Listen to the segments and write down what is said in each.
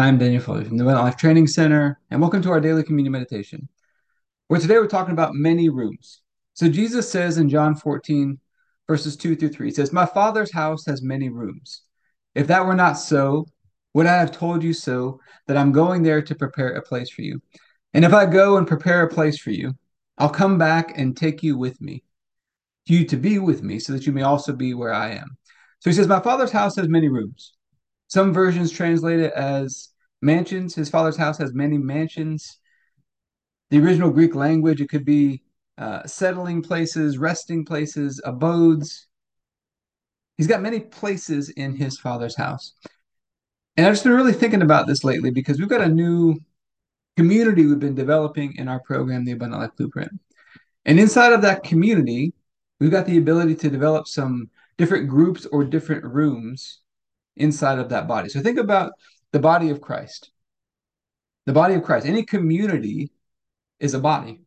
I'm Daniel Foley from the Wellness Life Training Center, and welcome to our daily communion meditation. Where today we're talking about many rooms. So Jesus says in John 14, verses 2 through 3, he says, My Father's house has many rooms. If that were not so, would I have told you so, that I'm going there to prepare a place for you? And if I go and prepare a place for you, I'll come back and take you with me, you to be with me, so that you may also be where I am. So he says, My Father's house has many rooms. Some versions translate it as mansions. His father's house has many mansions. The original Greek language, it could be uh, settling places, resting places, abodes. He's got many places in his father's house. And I've just been really thinking about this lately because we've got a new community we've been developing in our program, the Abundant Life Blueprint. And inside of that community, we've got the ability to develop some different groups or different rooms inside of that body. So think about the body of Christ. The body of Christ. Any community is a body.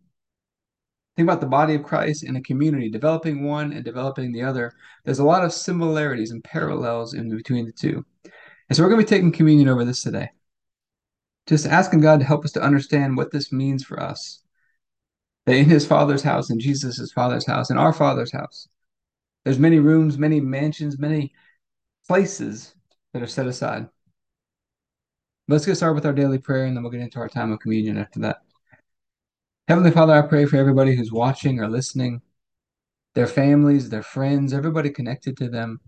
Think about the body of Christ in a community, developing one and developing the other. There's a lot of similarities and parallels in between the two. And so we're going to be taking communion over this today. Just asking God to help us to understand what this means for us. That in his father's house, in Jesus' father's house, in our father's house, there's many rooms, many mansions, many places that are set aside. Let's get started with our daily prayer and then we'll get into our time of communion after that. Heavenly Father, I pray for everybody who's watching or listening, their families, their friends, everybody connected to them,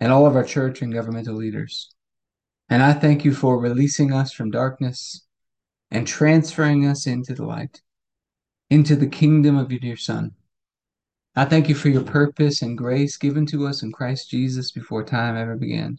and all of our church and governmental leaders. And I thank you for releasing us from darkness and transferring us into the light, into the kingdom of your dear Son. I thank you for your purpose and grace given to us in Christ Jesus before time ever began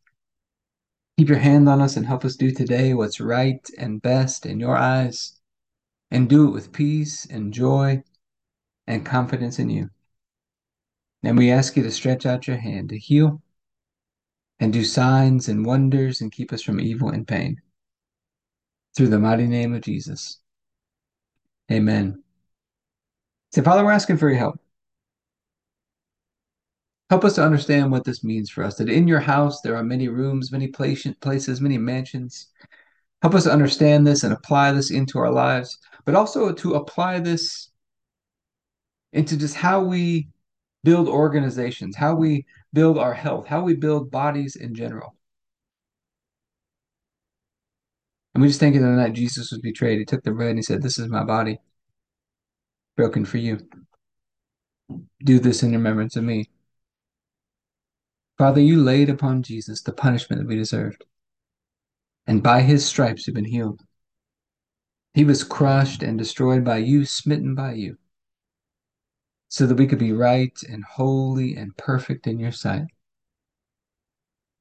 Keep your hand on us and help us do today what's right and best in your eyes, and do it with peace and joy and confidence in you. And we ask you to stretch out your hand to heal and do signs and wonders and keep us from evil and pain. Through the mighty name of Jesus. Amen. So, Father, we're asking for your help. Help us to understand what this means for us that in your house there are many rooms, many places, many mansions. Help us understand this and apply this into our lives, but also to apply this into just how we build organizations, how we build our health, how we build bodies in general. And we just think of the night Jesus was betrayed. He took the bread and he said, This is my body, broken for you. Do this in remembrance of me. Father, you laid upon Jesus the punishment that we deserved. And by his stripes we've been healed. He was crushed and destroyed by you, smitten by you, so that we could be right and holy and perfect in your sight.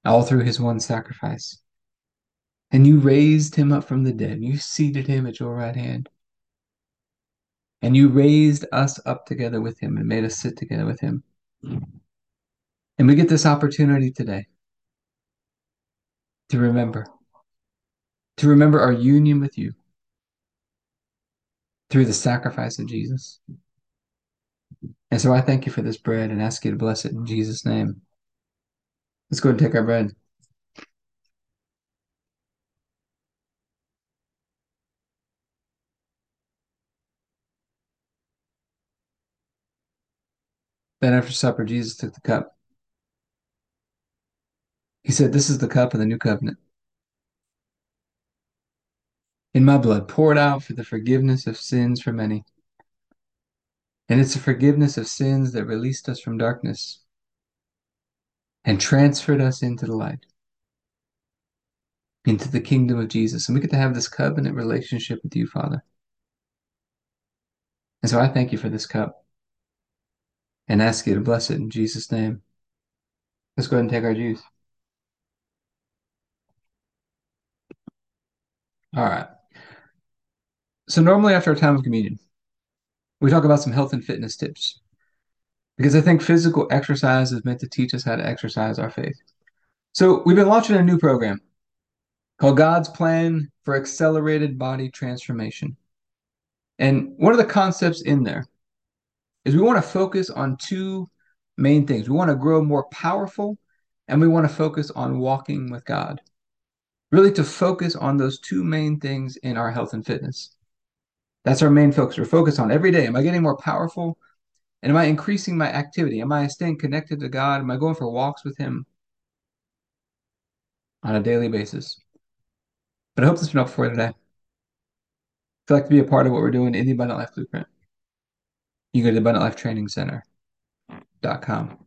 All through his one sacrifice. And you raised him up from the dead. You seated him at your right hand. And you raised us up together with him and made us sit together with him. And we get this opportunity today to remember, to remember our union with you, through the sacrifice of Jesus. And so I thank you for this bread and ask you to bless it in Jesus' name. Let's go and take our bread. Then after supper, Jesus took the cup. He said, This is the cup of the new covenant. In my blood, poured out for the forgiveness of sins for many. And it's the forgiveness of sins that released us from darkness and transferred us into the light, into the kingdom of Jesus. And we get to have this covenant relationship with you, Father. And so I thank you for this cup and ask you to bless it in Jesus' name. Let's go ahead and take our juice. All right. So, normally after a time of communion, we talk about some health and fitness tips because I think physical exercise is meant to teach us how to exercise our faith. So, we've been launching a new program called God's Plan for Accelerated Body Transformation. And one of the concepts in there is we want to focus on two main things. We want to grow more powerful and we want to focus on walking with God. Really, to focus on those two main things in our health and fitness. That's our main focus. We're focused on every day. Am I getting more powerful? And am I increasing my activity? Am I staying connected to God? Am I going for walks with Him on a daily basis? But I hope this has been helpful for you today. If you'd like to be a part of what we're doing in the Abundant Life Blueprint, you go to the AbundantLifeTrainingCenter.com.